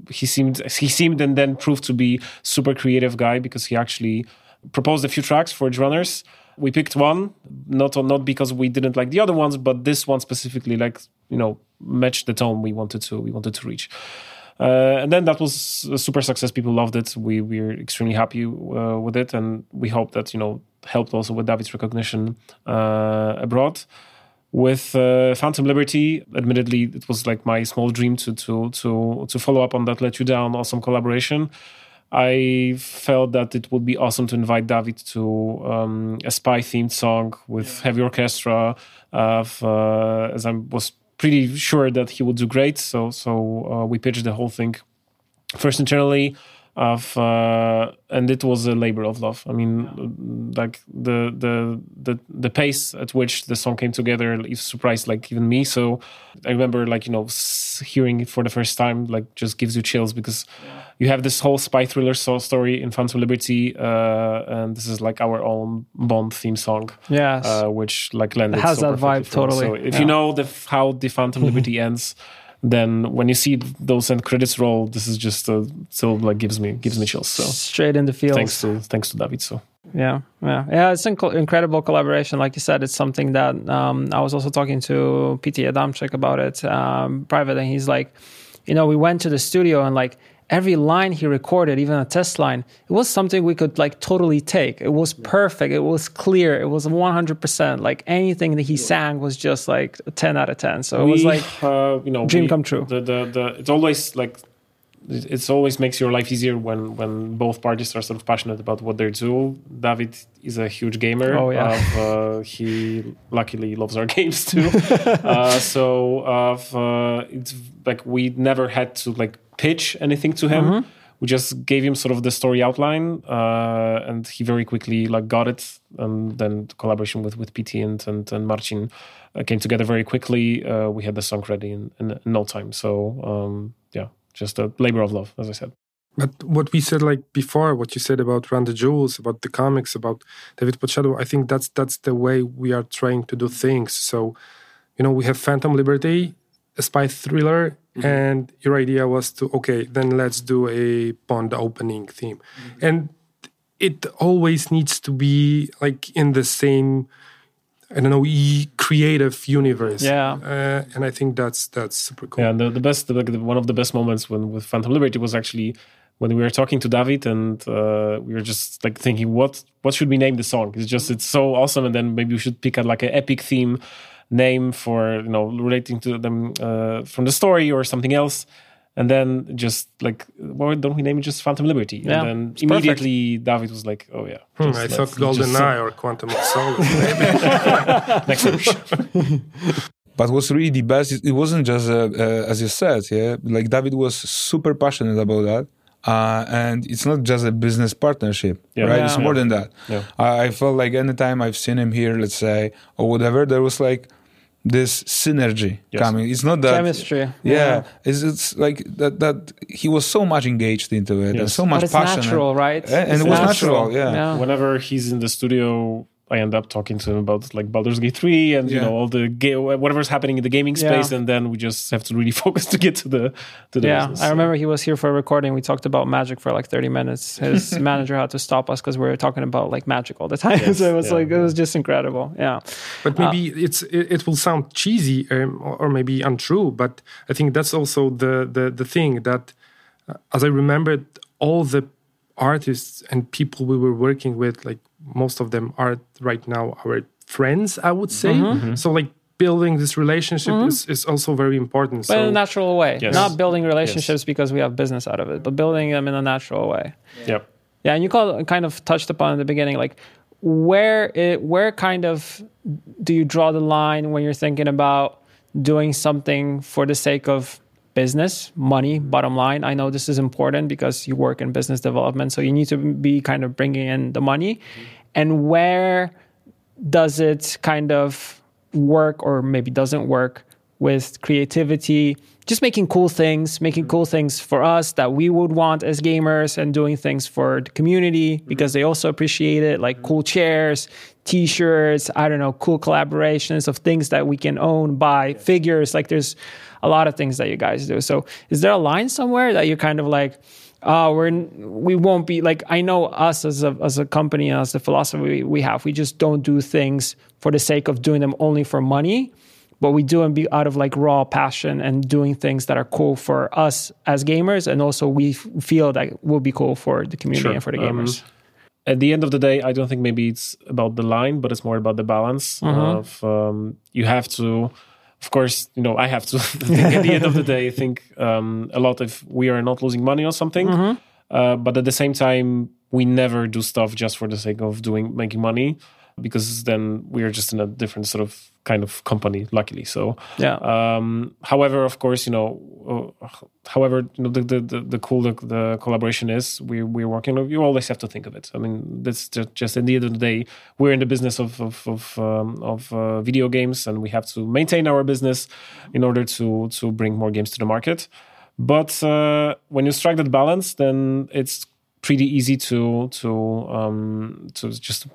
Speaker 3: he seemed he seemed and then proved to be super creative guy because he actually proposed a few tracks for Edgerunners. We picked one, not not because we didn't like the other ones, but this one specifically, like you know, matched the tone we wanted to we wanted to reach. Uh, and then that was a super success. People loved it. We we're extremely happy uh, with it, and we hope that you know helped also with David's recognition uh, abroad. With uh, Phantom Liberty, admittedly, it was like my small dream to to to to follow up on that Let You Down awesome collaboration. I felt that it would be awesome to invite David to um, a spy themed song with yeah. heavy orchestra. Of, uh, as I was pretty sure that he would do great. So so uh, we pitched the whole thing first internally. Of uh, and it was a labor of love. I mean, like the the the the pace at which the song came together is surprised like even me. So I remember like you know hearing it for the first time like just gives you chills because yeah. you have this whole spy thriller story in Phantom Liberty, uh, and this is like our own Bond theme song.
Speaker 1: Yes,
Speaker 3: uh, which like landed
Speaker 1: it has
Speaker 3: so
Speaker 1: that vibe totally.
Speaker 3: So if yeah. you know the how the Phantom Liberty ends then when you see those end credits roll, this is just uh, still like gives me gives me chills. So
Speaker 1: straight in the field.
Speaker 3: Thanks to thanks to Dawid. So
Speaker 1: yeah, yeah, yeah. It's an incredible collaboration. Like you said, it's something that um, I was also talking to PT Adamczyk about it um, private, and he's like, you know, we went to the studio and like every line he recorded, even a test line, it was something we could like totally take. It was perfect. It was clear. It was 100%. Like anything that he sang was just like 10 out of 10. So it was like, uh, you know, dream we, come true.
Speaker 3: The, the, the, it's always like, it always makes your life easier when when both parties are sort of passionate about what they do. Dawid is a huge gamer.
Speaker 1: Oh yeah,
Speaker 3: uh, he luckily loves our games too. uh, so uh, it's like we never had to like pitch anything to him. Mm-hmm. We just gave him sort of the story outline, uh, and he very quickly like got it. And then the collaboration with with PT and and, and Marcin uh, came together very quickly. Uh, we had the song ready in, in, in no time. So um, yeah, just a labor of love, as I said.
Speaker 4: But what we said like before, what you said about Run the Jewels, about the comics, about Dawid Podsiadło, I think that's that's the way we are trying to do things. So, you know, we have Phantom Liberty, a spy thriller, mm-hmm. and your idea was to okay, then let's do a Bond opening theme, mm-hmm. and it always needs to be like in the same I don't know creative universe.
Speaker 1: Yeah,
Speaker 4: uh, and I think that's that's super cool.
Speaker 3: Yeah, the, the best the, the, one of the best moments when with Phantom Liberty was actually when we were talking to Dawid and uh, we were just like thinking what what should we name the song? It's just it's so awesome, and then maybe we should pick a, like an epic theme name for you know relating to them uh, from the story or something else and then just like why don't we name it just phantom liberty
Speaker 1: yeah,
Speaker 3: and then immediately perfect. dawid was like oh yeah
Speaker 4: hmm, i thought golden eye or quantum of solace
Speaker 3: next episode
Speaker 2: but what's really the best it wasn't just uh, uh, as you said yeah like dawid was super passionate about that uh, and it's not just a business partnership, yeah. right? Yeah. It's more than that. I, I felt like anytime I've seen him here, let's say, or whatever, there was like this synergy yes. coming. It's not that
Speaker 1: chemistry.
Speaker 2: Yeah, yeah. It's, it's like that. That he was so much engaged into it yes. and so much
Speaker 1: but it's
Speaker 2: passion.
Speaker 1: Natural, right?
Speaker 2: And, and it was natural. natural yeah. yeah.
Speaker 3: Whenever he's in the studio, I end up talking to him about like Baldur's Gate 3 and yeah. you know all the ga- whatever's happening in the gaming space yeah. and then we just have to really focus to get to the to the
Speaker 1: Yeah,
Speaker 3: business,
Speaker 1: I remember he was here for a recording we talked about magic for like 30 minutes. His manager had to stop us cuz we were talking about like magic all the time. Yes. so it was yeah, like it was just incredible. Yeah.
Speaker 4: But maybe uh, it's it, it, will sound cheesy um, or maybe untrue, but I think that's also the the the thing that uh, as I remembered all the artists and people we were working with like most of them are right now our friends i would say mm-hmm. mm-hmm. so like building this relationship mm-hmm. is, is also very important
Speaker 1: but so, in a natural way yes. not building relationships yes. because we have business out of it but building them in a natural way
Speaker 3: yep
Speaker 1: yeah and you call, kind of touched upon in the beginning like where it where kind of do you draw the line when you're thinking about doing something for the sake of business, money, bottom line. I know this is important because you work in business development. So you need to be kind of bringing in the money. Mm-hmm. And where does it kind of work or maybe doesn't work with creativity? Just making cool things, making cool things for us that we would want as gamers and doing things for the community mm-hmm. because they also appreciate it, like cool chairs, t shirts, I don't know, cool collaborations of things that we can own, buy, figures. Like there's, a lot of things that you guys do. So is there a line somewhere that you're kind of like, oh, we're we won't be like I know us as a as a company as the philosophy we have, we just don't do things for the sake of doing them only for money, but we do them be out of like raw passion and doing things that are cool for us as gamers, and also we feel that will be cool for the community sure. and for the um, gamers. Um,
Speaker 3: at the end of the day, I don't think maybe it's about the line, but it's more about the balance mm-hmm. of um, you have to of course, you know, I have to think at the end of the day, I think um, a lot if we are not losing money or something. Mm-hmm. Uh, but at the same time, we never do stuff just for the sake of doing making money. Because then we are just in a different sort of kind of company, luckily. So
Speaker 1: yeah.
Speaker 3: Um, however, of course, you know, uh, however, you know, the, the the, cool the, the, collaboration is we we're working. You always have to think of it. I mean, that's just, just at the end of the day, we're in the business of of of, um, of uh, video games, and we have to maintain our business in order to to bring more games to the market. But uh, when you strike that balance, then it's pretty easy to to um, to just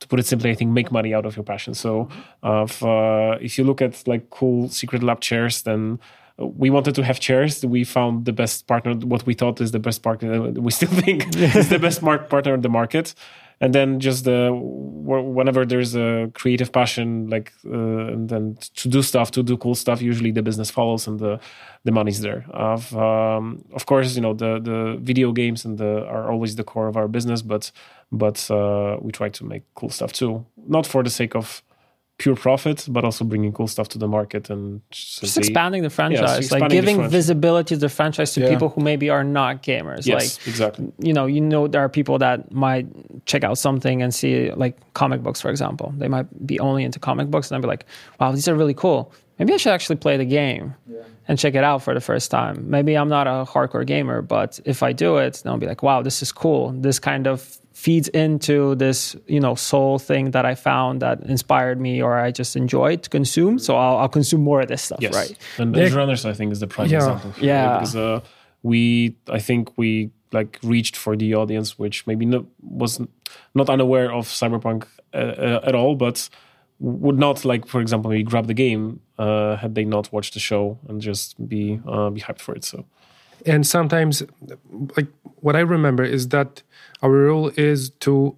Speaker 3: to put it simply, I think make money out of your passion. So uh, if, uh, if you look at like cool Secretlab chairs, then we wanted to have chairs. We found the best partner, what we thought is the best partner. We still think is the best partner in the market. And then just whenever there's a creative passion, like uh, and then to do stuff, to do cool stuff, usually the business follows and the the money's there. Of um, of course, you know the the video games and the are always the core of our business, but but uh, we try to make cool stuff too, not for the sake of pure profit, but also bringing cool stuff to the market and
Speaker 1: just expanding the franchise, yeah, like giving franchise. visibility to the franchise to yeah. people who maybe are not gamers.
Speaker 3: Yes,
Speaker 1: like
Speaker 3: exactly.
Speaker 1: You know, you know, there are people that might check out something and see like comic books, for example. They might be only into comic books and they'll be like, "Wow, these are really cool. Maybe I should actually play the game." Yeah. And check it out for the first time. Maybe I'm not a hardcore gamer, but if I do it, then I'll be like, wow, this is cool. This kind of feeds into this you know soul thing that I found that inspired me or I just enjoyed to consume. So I'll, I'll consume more of this stuff,
Speaker 3: yes.
Speaker 1: right?
Speaker 3: And Edgerunners, I think, is the prime
Speaker 1: yeah.
Speaker 3: example.
Speaker 1: yeah,
Speaker 3: because uh, we, I think we like reached for the audience, which maybe not, was not unaware of Cyberpunk uh, uh, at all, but would not like, for example, maybe grab the game uh, had they not watched the show and just be uh, be hyped for it. So,
Speaker 4: and sometimes, like what I remember is that our rule is to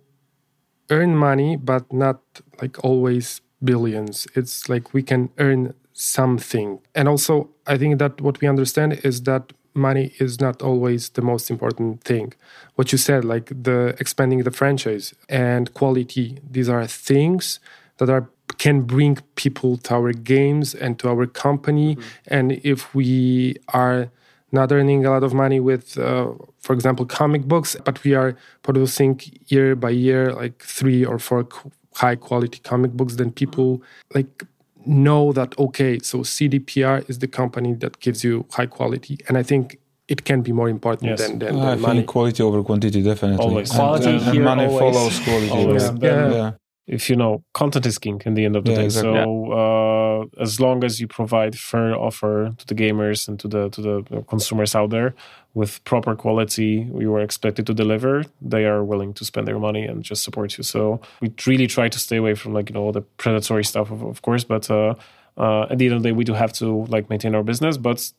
Speaker 4: earn money but not like always billions. It's like we can earn something. And also i think that what we understand is that money is not always the most important thing. What you said like the expanding the franchise and quality these are things that are can bring people to our games and to our company. Mm-hmm. and if we are not earning a lot of money with, uh, for example, comic books, but we are producing year by year like three or four high quality comic books. Then people like know that okay, so CDPR is the company that gives you high quality, and I think it can be more important yes. than, than, than money.
Speaker 2: quality over quantity, definitely.
Speaker 3: Always.
Speaker 1: Quality and, and
Speaker 2: money
Speaker 1: always.
Speaker 2: follows quality.
Speaker 3: Always. Yeah. Yeah. yeah if you know content is king in the end of the yeah, day. exactly. so uh, as long as you provide fair offer to the gamers and to the to the consumers out there with proper quality you are expected to deliver they are willing to spend their money and just support you. So we really try to stay away from like you know the predatory stuff of, of course but uh, uh, at the end of the day we do have to like maintain our business but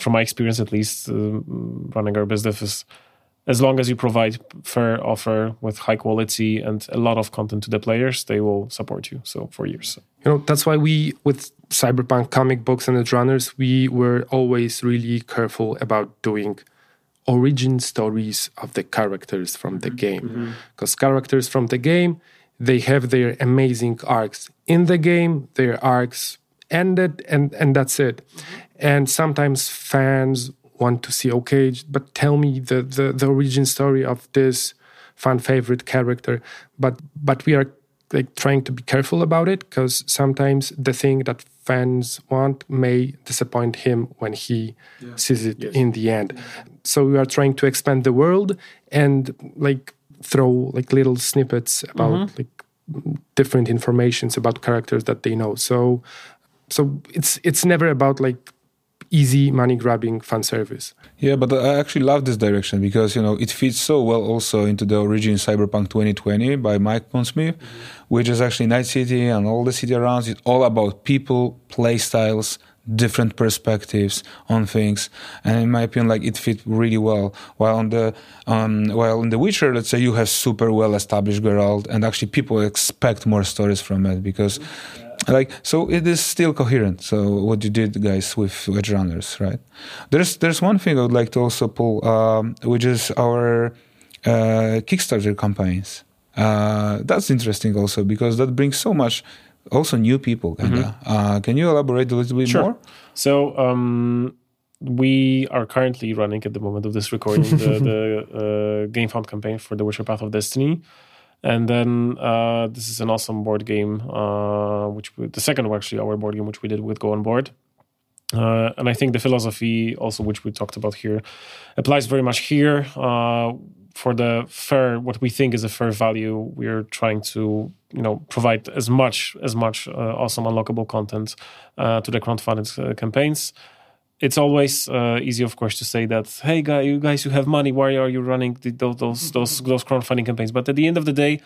Speaker 3: from my experience at least uh, running our business is as long as you provide fair offer with high quality and a lot of content to the players, they will support you. So for years.
Speaker 4: You know, that's why we with Cyberpunk comic books and Edgerunners, we were always really careful about doing origin stories of the characters from the game. Because mm-hmm. characters from the game, they have their amazing arcs in the game, their arcs ended and and that's it. Mm-hmm. And sometimes fans want to see okay but tell me the, the the origin story of this fan favorite character but but we are like trying to be careful about it because sometimes the thing that fans want may disappoint him when he yeah. sees it yes. in the end so we are trying to expand the world and like throw like little snippets about mm-hmm. like different informations about characters that they know so so it's it's never about like easy money grabbing fan service.
Speaker 2: Yeah, but I actually love this direction because you know it fits so well also into the origin Cyberpunk 2020 by Mike Pondsmith, mm-hmm. which is actually Night City and all the city around. It's all about people, play styles, different perspectives on things and in my opinion like it fit really well while on the um while in the witcher let's say you have super well established Geralt and actually people expect more stories from it because yeah like so it is still coherent so what you did guys with edgerunners right there's there's one thing i would like to also pull um, which is our uh, kickstarter campaigns uh, that's interesting also because that brings so much also new people kinda. Mm-hmm. Uh, can you elaborate a little bit
Speaker 3: sure.
Speaker 2: more
Speaker 3: so um, we are currently running at the moment of this recording the, the uh, GameFound campaign for the Witcher Path of Destiny And then uh, this is an awesome board game, uh, which we, the second actually our board game, which we did with Go on Board. Uh, and I think the philosophy, also which we talked about here, applies very much here. Uh, for the fair, what we think is a fair value, we're trying to, you know, provide as much as much uh, awesome unlockable content uh, to the crowdfunded uh, campaigns. It's always uh, easy, of course, to say that, hey, guy, you guys, you have money. Why are you running the, those those those crowdfunding campaigns? But at the end of the day,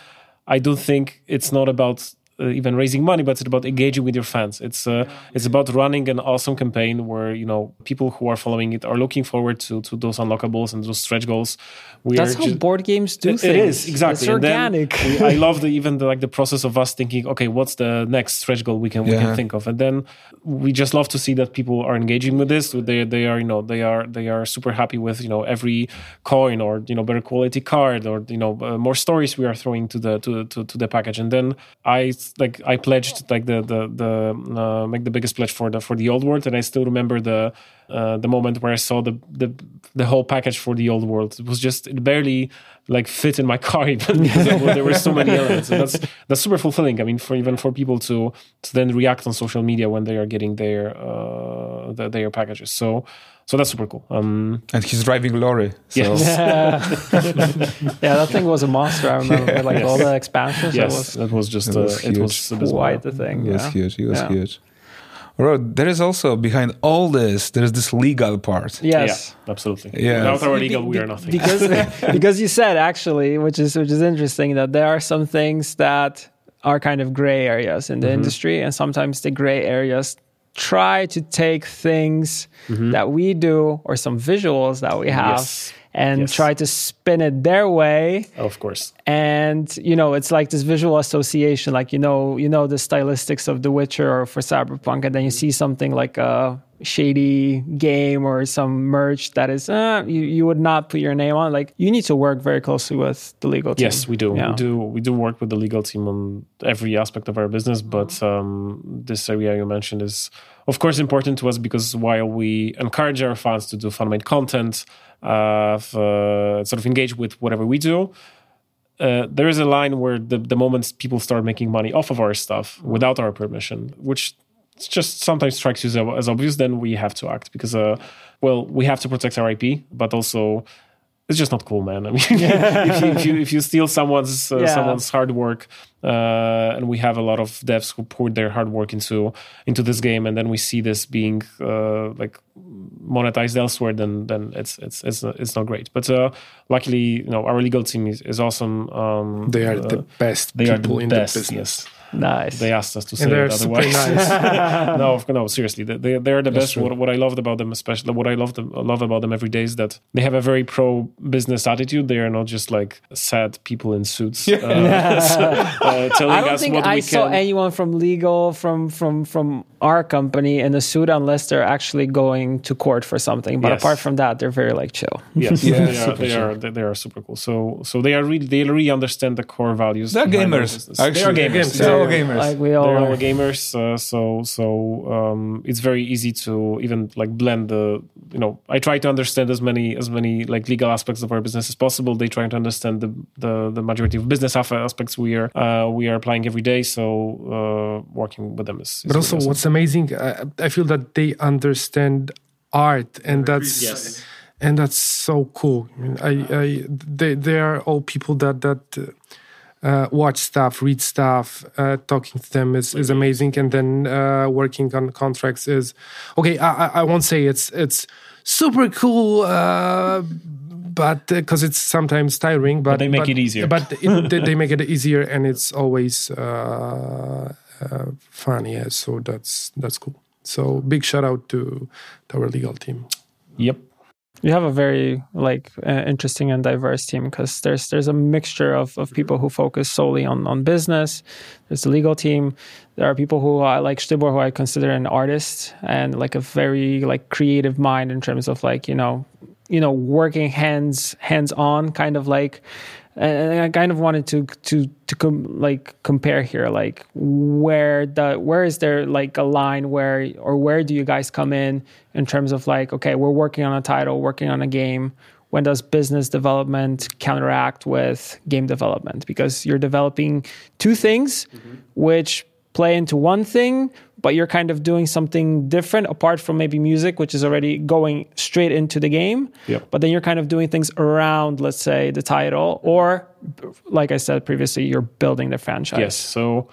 Speaker 3: I don't think it's not about even raising money, but it's about engaging with your fans. It's uh, it's about running an awesome campaign where you know people who are following it are looking forward to to those unlockables and those stretch goals.
Speaker 1: We That's how board games do
Speaker 3: it,
Speaker 1: things.
Speaker 3: It is exactly
Speaker 1: it's organic.
Speaker 3: we, I love the even the, like the process of us thinking, okay, what's the next stretch goal we can yeah. we can think of, and then we just love to see that people are engaging with this. They they are you know they are they are super happy with you know every coin or you know better quality card or you know uh, more stories we are throwing to the to, to to the package, and then I like I pledged like the the the uh, make the biggest pledge for the for the old world, and I still remember the uh, the moment where I saw the, the the whole package for the old world. It was just it barely like fit in my car even because there were so many elements. And that's that's super fulfilling. I mean, for even for people to to then react on social media when they are getting their uh, the, their packages. So so that's super cool. Um,
Speaker 2: and he's driving lorry. So.
Speaker 1: Yes. Yeah. yeah, that thing was a monster. I remember, yeah. like yes. all the expansions.
Speaker 3: Yes, was, that was just it was, uh, it was
Speaker 1: quite the thing.
Speaker 2: It was huge. It was huge. Right. There is also behind all this, there is this legal part.
Speaker 1: Yes,
Speaker 3: yeah, absolutely. Yeah. Without our legal, we are nothing.
Speaker 1: Because because you said actually, which is which is interesting, that there are some things that are kind of gray areas in the mm-hmm. industry, and sometimes the gray areas try to take things mm-hmm. that we do or some visuals that we have yes and yes. try to spin it their way.
Speaker 3: Of course.
Speaker 1: And you know, it's like this visual association, like you know, you know the stylistics of The Witcher or for Cyberpunk, and then you see something like a shady game or some merch that is uh, you, you would not put your name on. Like you need to work very closely with the legal team.
Speaker 3: Yes, we do. Yeah. We do. We do work with the legal team on every aspect of our business, but um, this area you mentioned is of course important to us because while we encourage our fans to do fan-made content uh, sort of engage with whatever we do. Uh, there is a line where the, the moment people start making money off of our stuff without our permission, which just sometimes strikes you as, as obvious, then we have to act because, uh, well, we have to protect our IP, but also it's just not cool, man. I mean, yeah. if, you, if, you, if you steal someone's uh, yeah. someone's hard work, uh, and we have a lot of devs who poured their hard work into into this game, and then we see this being uh, like monetized elsewhere, then then it's it's it's it's not great. But uh, luckily, you know, our legal team is, is awesome. Um,
Speaker 4: they are the uh, best. They are the best. The business.
Speaker 1: Yes. Nice.
Speaker 3: They asked us to say it otherwise. Nice. no, no, seriously, they they are the That's best. What, what, I loved about them, especially what I love them, love about them every day, is that they have a very pro business attitude. They are not just like sad people in suits uh, uh, telling
Speaker 1: I don't
Speaker 3: us
Speaker 1: think
Speaker 3: what
Speaker 1: I
Speaker 3: we
Speaker 1: saw anyone from legal from from from our company in a suit unless they're actually going to court for something. But yes. apart from that, they're very like chill.
Speaker 3: Yes, yeah, they, are, they, are, they, are, super cool. So so they are really they really understand the core values.
Speaker 2: They're gamers.
Speaker 3: Actually, they are gamers.
Speaker 2: They're all gamers.
Speaker 1: Like we all
Speaker 3: They're
Speaker 1: are.
Speaker 3: all gamers. Uh, so so um, it's very easy to even like blend the. You know, I try to understand as many as many like legal aspects of our business as possible. They try to understand the the, the majority of business aspects we are uh, we are applying every day. So uh, working with them is. is
Speaker 4: but also,
Speaker 3: awesome.
Speaker 4: what's amazing, I, I, feel that they understand art, and that's.
Speaker 3: Yes.
Speaker 4: And that's so cool. I, I, I they, they are all people that that uh, watch stuff, read stuff, uh, talking to them is, is amazing, and then uh, working on contracts is okay. I, I won't say it's it's super cool, uh, but because uh, it's sometimes tiring, but,
Speaker 3: but they make
Speaker 4: but,
Speaker 3: it easier.
Speaker 4: But it, they make it easier, and it's always uh, fun. Yeah, so that's that's cool. So big shout out to, to our legal team.
Speaker 3: Yep
Speaker 1: you have a very like uh, interesting and diverse team because there's there's a mixture of, of people who focus solely on, on business. There's the legal team. There are people who I like Sztybor, who I consider an artist and like a very like creative mind in terms of like you know you know working hands hands on kind of like and I kind of wanted to to to com- like compare here, like where the where is there like a line where or where do you guys come in in terms of like okay, we're working on a title, working on a game. when does business development counteract with game development? Because you're developing two things mm-hmm. which play into one thing, but you're kind of doing something different apart from maybe music, which is already going straight into the game.
Speaker 3: Yep.
Speaker 1: But then you're kind of doing things around, let's say, the title, or like I said previously, you're building the franchise.
Speaker 3: Yes. So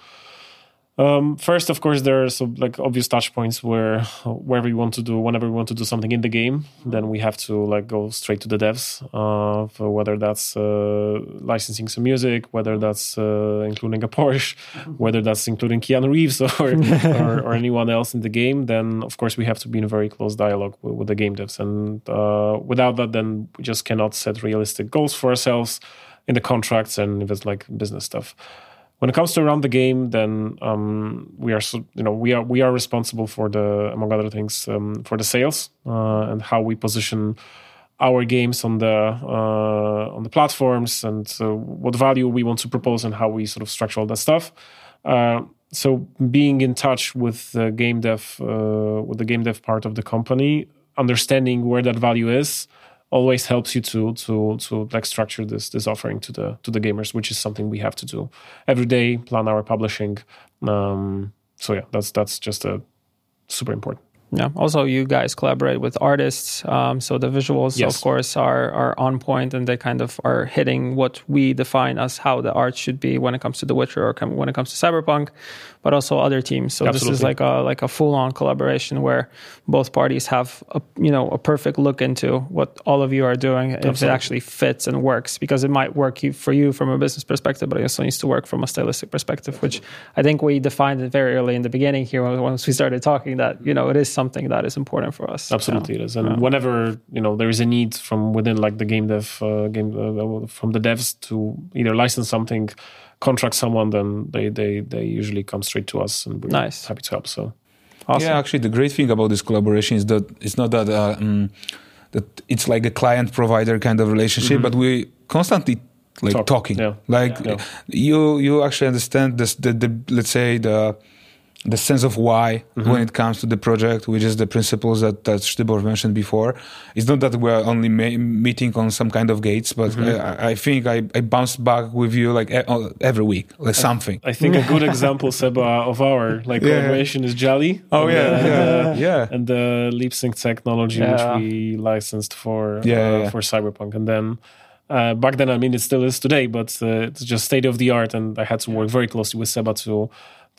Speaker 3: um, first, of course, there are some like obvious touch points where wherever we want to do, whenever we want to do something in the game, then we have to like go straight to the devs. Uh, for whether that's uh, licensing some music, whether that's uh, including a Porsche, whether that's including Keanu Reeves or, or, or anyone else in the game, then of course we have to be in a very close dialogue with, with the game devs. And uh, without that, then we just cannot set realistic goals for ourselves in the contracts and if it's like business stuff when it comes to around the game, then um, we are you know we are we are responsible for the among other things um, for the sales uh, and how we position our games on the uh, on the platforms and uh, what value we want to propose and how we sort of structure all that stuff. Uh, so being in touch with the game dev uh, with the game dev part of the company, understanding where that value is always helps you to to to like structure this this offering to the to the gamers, which is something we have to do every day. Plan our publishing. Um, so yeah, that's that's just a super important.
Speaker 1: Yeah. Also, you guys collaborate with artists, um, so the visuals, yes. of course, are are on point, and they kind of are hitting what we define as how the art should be when it comes to The Witcher or when it comes to Cyberpunk, but also other teams. So Absolutely. this is like a like a full on collaboration where both parties have a you know a perfect look into what all of you are doing Absolutely. if it actually fits and works because it might work for you from a business perspective, but it also needs to work from a stylistic perspective, which I think we defined it very early in the beginning here once we started talking that you know it is something that is important for us.
Speaker 3: Absolutely, it is. And yeah. whenever you know there is a need from within, like the game dev, uh, game uh, from the devs to either license something, contract someone, then they they they usually come straight to us, and we're nice. happy to help. So.
Speaker 2: Awesome. Yeah, actually, the great thing about this collaboration is that it's not that uh, um, that it's like a client provider kind of relationship, mm-hmm. but we constantly like Talk. talking. Yeah. Like yeah. you you actually understand this the, the let's say the the sense of why mm-hmm. when it comes to the project, which is the principles that, that Sztybor mentioned before. It's not that we're only ma- meeting on some kind of gates, but mm-hmm. I, I, think I, I bounce back with you like every week, like something.
Speaker 3: I think a good example, Seba, of our like yeah. collaboration is JALI.
Speaker 2: Oh yeah,
Speaker 3: the,
Speaker 2: yeah,
Speaker 3: the, yeah, and the lip sync technology yeah. which we licensed for yeah, uh, yeah. for Cyberpunk, and then. Uh, back then, I mean, it still is today, but uh, it's just state of the art, and I had to work very closely with Seba to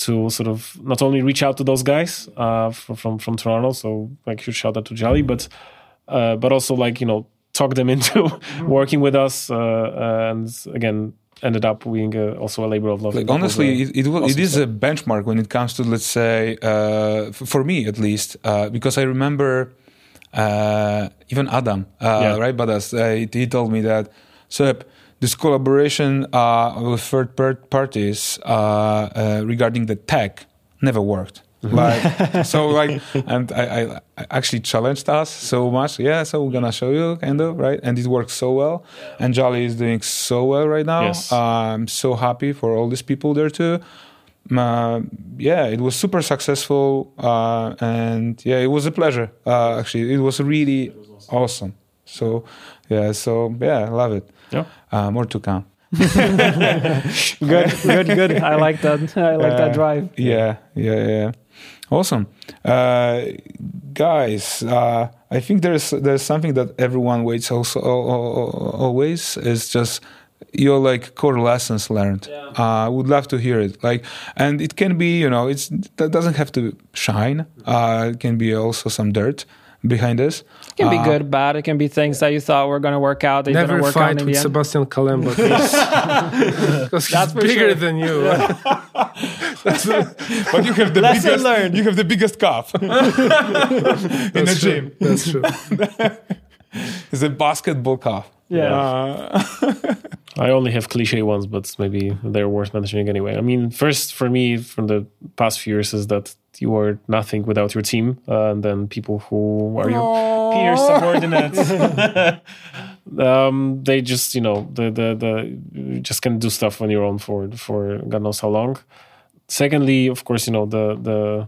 Speaker 3: to sort of not only reach out to those guys uh, from, from, from Toronto, so like huge shout out to JALI, but uh, but also like you know talk them into working with us, uh, uh, and again ended up being a, also a labor of love.
Speaker 2: Like, honestly, it, it, awesome it is a benchmark when it comes to let's say uh, for me at least uh, because I remember even Adam yeah. right, but he told me that so this collaboration uh, with third parties uh, uh, regarding the tech never worked. Mm-hmm. Like so, like, and I, I, actually challenged us so much. Yeah, so we're gonna show you, kind of, right? And it works so well. And JALI is doing so well right now. Yes. I'm so happy for all these people there too. Uh, yeah, it was super successful, uh, and yeah, it was a pleasure. Uh, actually, it was really it was awesome. awesome. So yeah, so yeah, I love it.
Speaker 3: Yeah.
Speaker 2: Uh, more to come.
Speaker 1: good, good, good. I like that. I like uh, that drive.
Speaker 2: Yeah, yeah, yeah. Awesome, uh, guys. Uh, I think there's there's something that everyone waits also always is just your like core lessons learned. Yeah. Uh, I would love to hear it. Like, and it can be you know it's that doesn't have to shine. Uh, it can be also some dirt behind this.
Speaker 1: It can be uh, good, bad. It can be things that you thought were going to work out that
Speaker 4: never
Speaker 1: didn't work
Speaker 4: fight out with Sebastian Kalemba because he's bigger sure. than you. Yeah.
Speaker 2: but you have the Lesson biggest. Learned. You have the biggest calf in the gym.
Speaker 4: That's true.
Speaker 2: it's a basketball calf.
Speaker 1: Yeah. Uh,
Speaker 3: I only have cliche ones, but maybe they're worth mentioning anyway. I mean, first for me from the past few years is that you are nothing without your team, uh, and then people who are your peer subordinates. um, they just you know the the the you just can do stuff on your own for for God knows how long. Secondly, of course, you know the the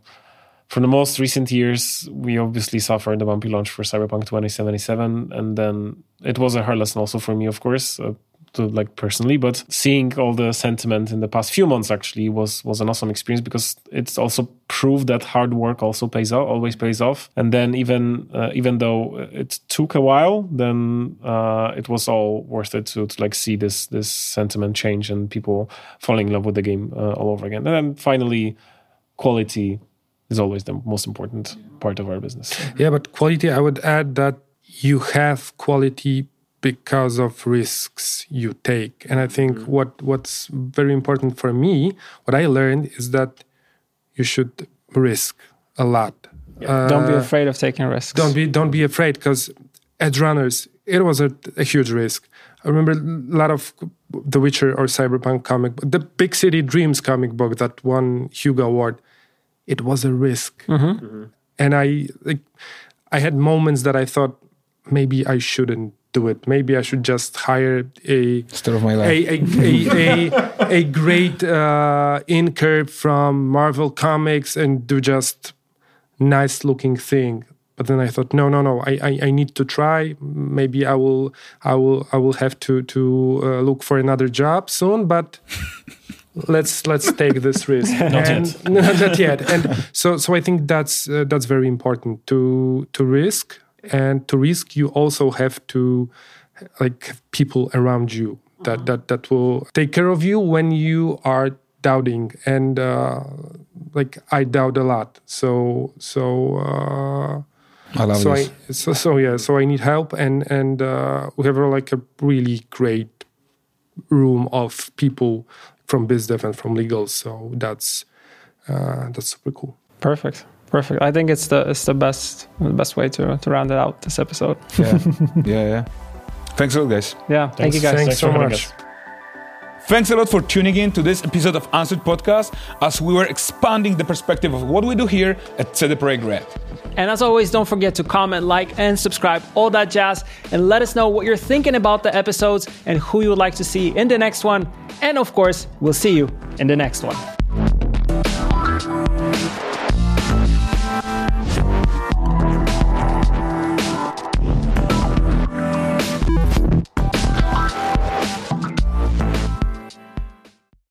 Speaker 3: for the most recent years, we obviously suffered the bumpy launch for Cyberpunk 2077, and then it was a hard lesson also for me, of course. Uh, to like personally, but seeing all the sentiment in the past few months actually was was an awesome experience because it's also proved that hard work also pays off, always pays off. And then even uh, even though it took a while, then uh, it was all worth it to, to like see this this sentiment change and people falling in love with the game uh, all over again. And then finally, quality is always the most important part of our business.
Speaker 4: Yeah, but quality, I would add that you have quality because of risks you take. And I think mm-hmm. what what's very important for me, what I learned is that you should risk a lot.
Speaker 1: Yeah. Uh, don't be afraid of taking risks.
Speaker 4: Don't be don't be afraid because Edgerunners, it was a, a, huge risk. I remember a lot of The Witcher or Cyberpunk comic, the Big City Dreams comic book that won Hugo Award. It was a risk, mm-hmm. Mm-hmm. and I like, I had moments that I thought maybe I shouldn't do it. Maybe I should just hire a
Speaker 2: of my life.
Speaker 4: a a, a, a, a great uh, inker from Marvel Comics and do just nice looking thing. But then I thought, no, no, no. I, I, I need to try. Maybe I will I will I will have to to uh, look for another job soon. But let's let's take this risk.
Speaker 3: not and, yet.
Speaker 4: not yet. And so so I think that's uh, that's very important to to risk and to risk you also have to like people around you that mm-hmm. that that will take care of you when you are doubting and uh, like i doubt a lot so so uh,
Speaker 2: I love
Speaker 4: so
Speaker 2: this.
Speaker 4: I, so, so yeah so i need help and and uh, we have like a really great room of people from bizdev and from legal so that's uh, that's super cool
Speaker 1: perfect Perfect. I think it's the it's the best the best way to to round it out this episode.
Speaker 2: yeah, yeah, yeah. Thanks a lot, guys.
Speaker 1: Yeah, Thanks. thank you guys.
Speaker 4: Thanks, Thanks so much.
Speaker 2: Thanks a lot for tuning in to this episode of AnsweRED Podcast as we were expanding the perspective of what we do here at CD Projekt Red.
Speaker 1: And as always, don't forget to comment, like, and subscribe, all that jazz, and let us know what you're thinking about the episodes and who you would like to see in the next one. And of course, we'll see you in the next one.